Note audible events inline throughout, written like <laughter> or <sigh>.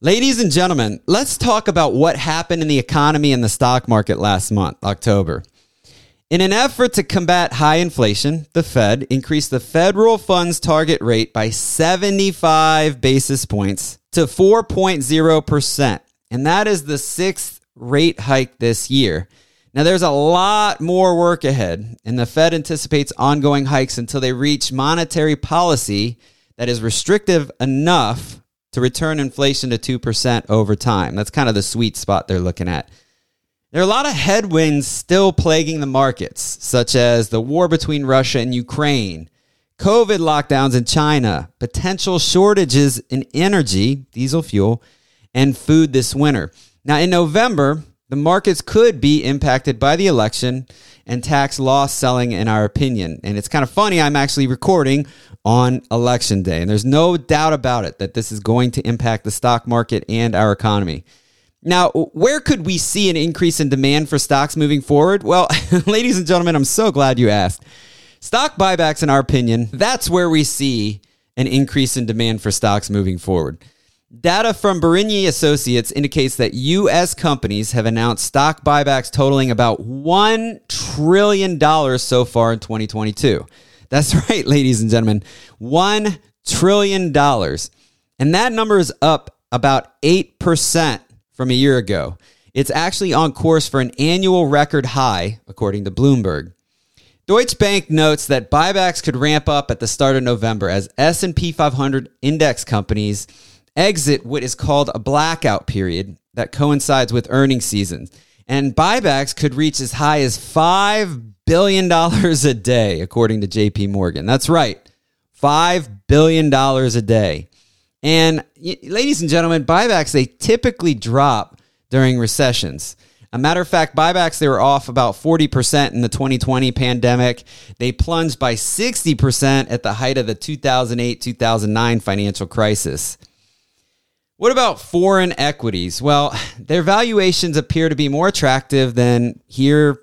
Ladies and gentlemen, let's talk about what happened in the economy and the stock market last month, October. In an effort to combat high inflation, the Fed increased the federal funds target rate by 75 basis points to 4.0%. And that is the sixth rate hike this year. Now, there's a lot more work ahead, and the Fed anticipates ongoing hikes until they reach monetary policy that is restrictive enough to return inflation to 2% over time. That's kind of the sweet spot they're looking at. There are a lot of headwinds still plaguing the markets, such as the war between Russia and Ukraine, COVID lockdowns in China, potential shortages in energy, diesel fuel, and food this winter. Now, in November, the markets could be impacted by the election and tax loss selling, in our opinion. And it's kind of funny, I'm actually recording on election day. And there's no doubt about it that this is going to impact the stock market and our economy. Now, where could we see an increase in demand for stocks moving forward? Well, <laughs> ladies and gentlemen, I'm so glad you asked. Stock buybacks, in our opinion, that's where we see an increase in demand for stocks moving forward. Data from Birinyi Associates indicates that U.S. companies have announced stock buybacks totaling about $1 trillion so far in 2022. That's <laughs> right, ladies and gentlemen. $1 trillion. And that number is up about 8% from a year ago. It's actually on course for an annual record high, according to Bloomberg. Deutsche Bank notes that buybacks could ramp up at the start of November as S&P 500 index companies exit what is called a blackout period that coincides with earnings season. And buybacks could reach as high as $5 billion dollars a day, according to JP Morgan. That's right, $5 billion a day. And ladies and gentlemen, buybacks, they typically drop during recessions. A matter of fact, buybacks, they were off about 40% in the 2020 pandemic. They plunged by 60% at the height of the 2008 2009 financial crisis. What about foreign equities? Well, <sighs> their valuations appear to be more attractive than here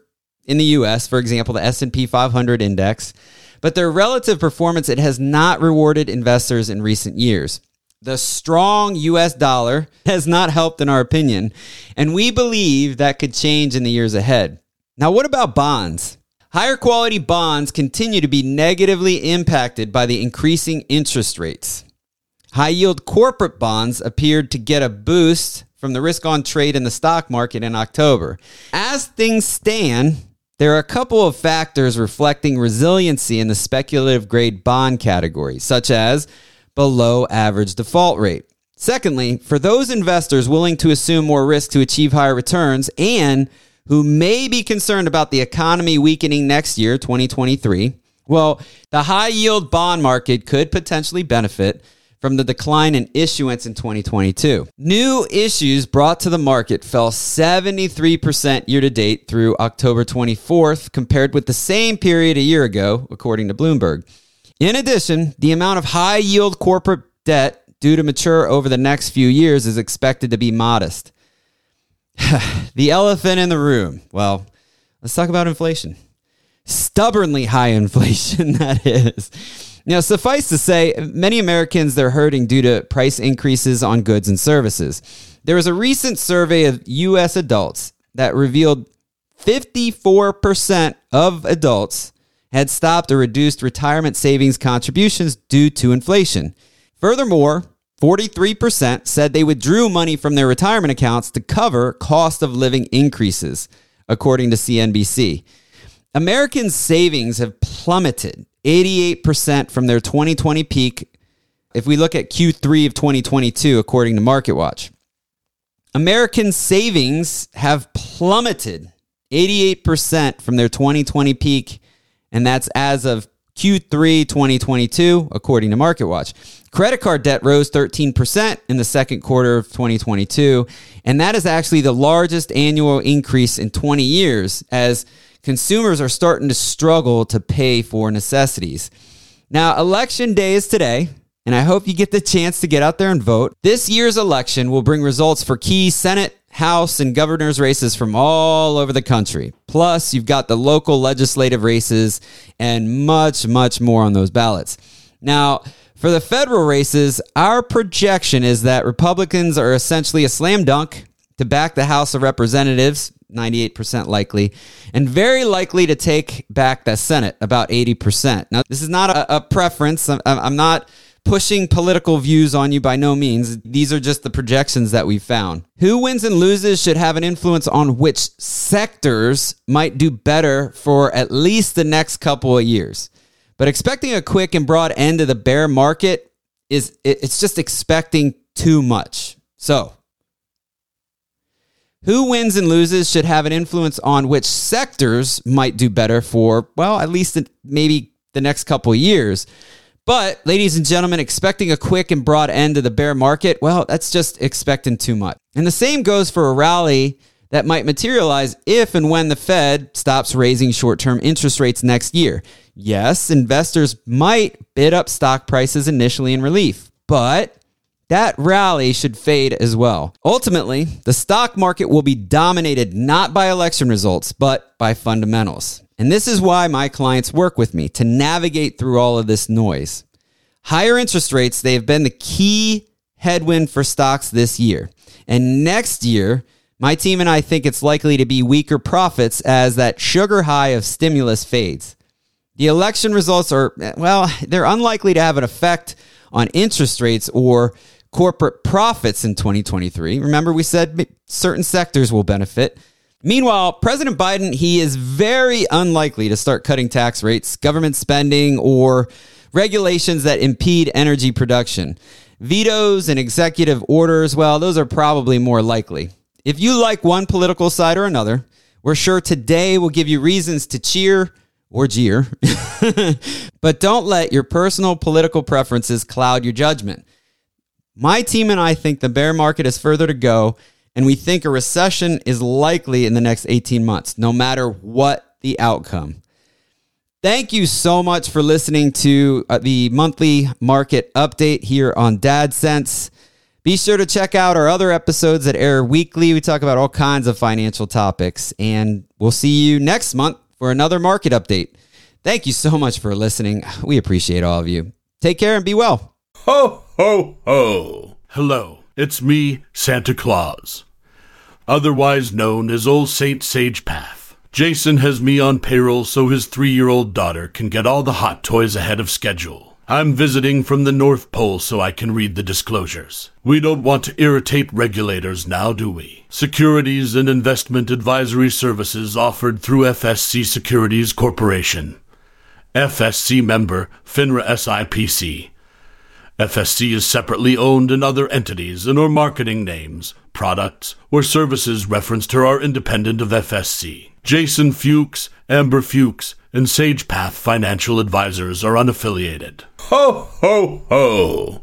in the US, for example, the S&P 500 index, but their relative performance it has not rewarded investors in recent years. The strong US dollar <laughs> has not helped in our opinion, and we believe that could change in the years ahead. Now, what about bonds? Higher quality bonds continue to be negatively impacted by the increasing interest rates. High yield corporate bonds appeared to get a boost from the risk on trade in the stock market in October. As things stand, there are a couple of factors reflecting resiliency in the speculative grade bond category, such as below average default rate. Secondly, for those investors willing to assume more risk to achieve higher returns and who may be concerned about the economy weakening next year, 2023, well, the high yield bond market could potentially benefit from the decline in issuance in 2022. New issues brought to the market fell 73% year to date through October 24th compared with the same period a year ago, according to Bloomberg. In addition, the amount of high yield corporate debt due to mature over the next few years is expected to be modest. <sighs> the elephant in the room. Well, let's talk about inflation. Stubbornly high <laughs> inflation, that is. Now, suffice to say, many Americans they're hurting due to price increases on goods and services. There was a recent survey of US adults that revealed 54% of adults had stopped or reduced retirement savings contributions due to inflation. Furthermore, 43% said they withdrew money from their retirement accounts to cover cost of living increases, according to CNBC. American savings have plummeted 88% from their 2020 peak. If we look at Q3 of 2022, according to MarketWatch, American savings have plummeted 88% from their 2020 peak, and that's as of Q3 2022, according to MarketWatch. Credit card debt rose 13% in the second quarter of 2022, and that is actually the largest annual increase in 20 years as consumers are starting to struggle to pay for necessities. Now, election day is today, and I hope you get the chance to get out there and vote. This year's election will bring results for key Senate, House, and governor's races from all over the country. Plus, you've got the local legislative races and much, much more on those ballots. Now, For the federal races, our projection is that Republicans are essentially a slam dunk to back the House of Representatives, 98% likely, and very likely to take back the Senate, about 80%. Now, this is not a, a preference. I'm, I'm not pushing political views on you by no means. These are just the projections that we found. Who wins and loses should have an influence on which sectors might do better for at least the next couple of years. But expecting a quick and broad end of the bear market is it's just expecting too much. So, who wins and loses should have an influence on which sectors might do better for, well, at least maybe the next couple years. But, ladies and gentlemen, expecting a quick and broad end to the bear market, well, that's just expecting too much. And the same goes for a rally that might materialize if and when the Fed stops raising short term interest rates next year. Yes, investors might bid up stock prices initially in relief, but that rally should fade as well. Ultimately, the stock market will be dominated not by election results, but by fundamentals. And this is why my clients work with me to navigate through all of this noise. Higher interest rates, they have been the key headwind for stocks this year. And next year, my team and I think it's likely to be weaker profits as that sugar high of stimulus fades. The election results are, well, they're unlikely to have an effect on interest rates or corporate profits in 2023. Remember, we said certain sectors will benefit. Meanwhile, President Biden, he is very unlikely to start cutting tax rates, government spending, or regulations that impede energy production. Vetoes and executive orders, well, those are probably more likely. If you like one political side or another, we're sure today will give you reasons to cheer or jeer. <laughs> but don't let your personal political preferences cloud your judgment. My team and I think the bear market is further to go and we think a recession is likely in the next 18 months, no matter what the outcome. Thank you so much for listening to uh, the monthly market update here on Dad Sense. Be sure to check out our other episodes that air weekly. We talk about all kinds of financial topics, and we'll see you next month for another market update. Thank you so much for listening. We appreciate all of you. Take care and be well. Ho, ho, ho. Hello, it's me, Santa Claus otherwise known as Old Saint Sage Path. Jason has me on payroll so his three year old daughter can get all the hot toys ahead of schedule. I'm visiting from the North Pole so I can read the disclosures. We don't want to irritate regulators now, do we? Securities and investment advisory services offered through FSC Securities Corporation. FSC member FINRA SIPC. FSC is separately owned in other entities and or marketing names, products, or services referenced here are independent of FSC. Jason Fuchs, Amber Fuchs, and SagePath Financial Advisors are unaffiliated. Ho, ho, ho!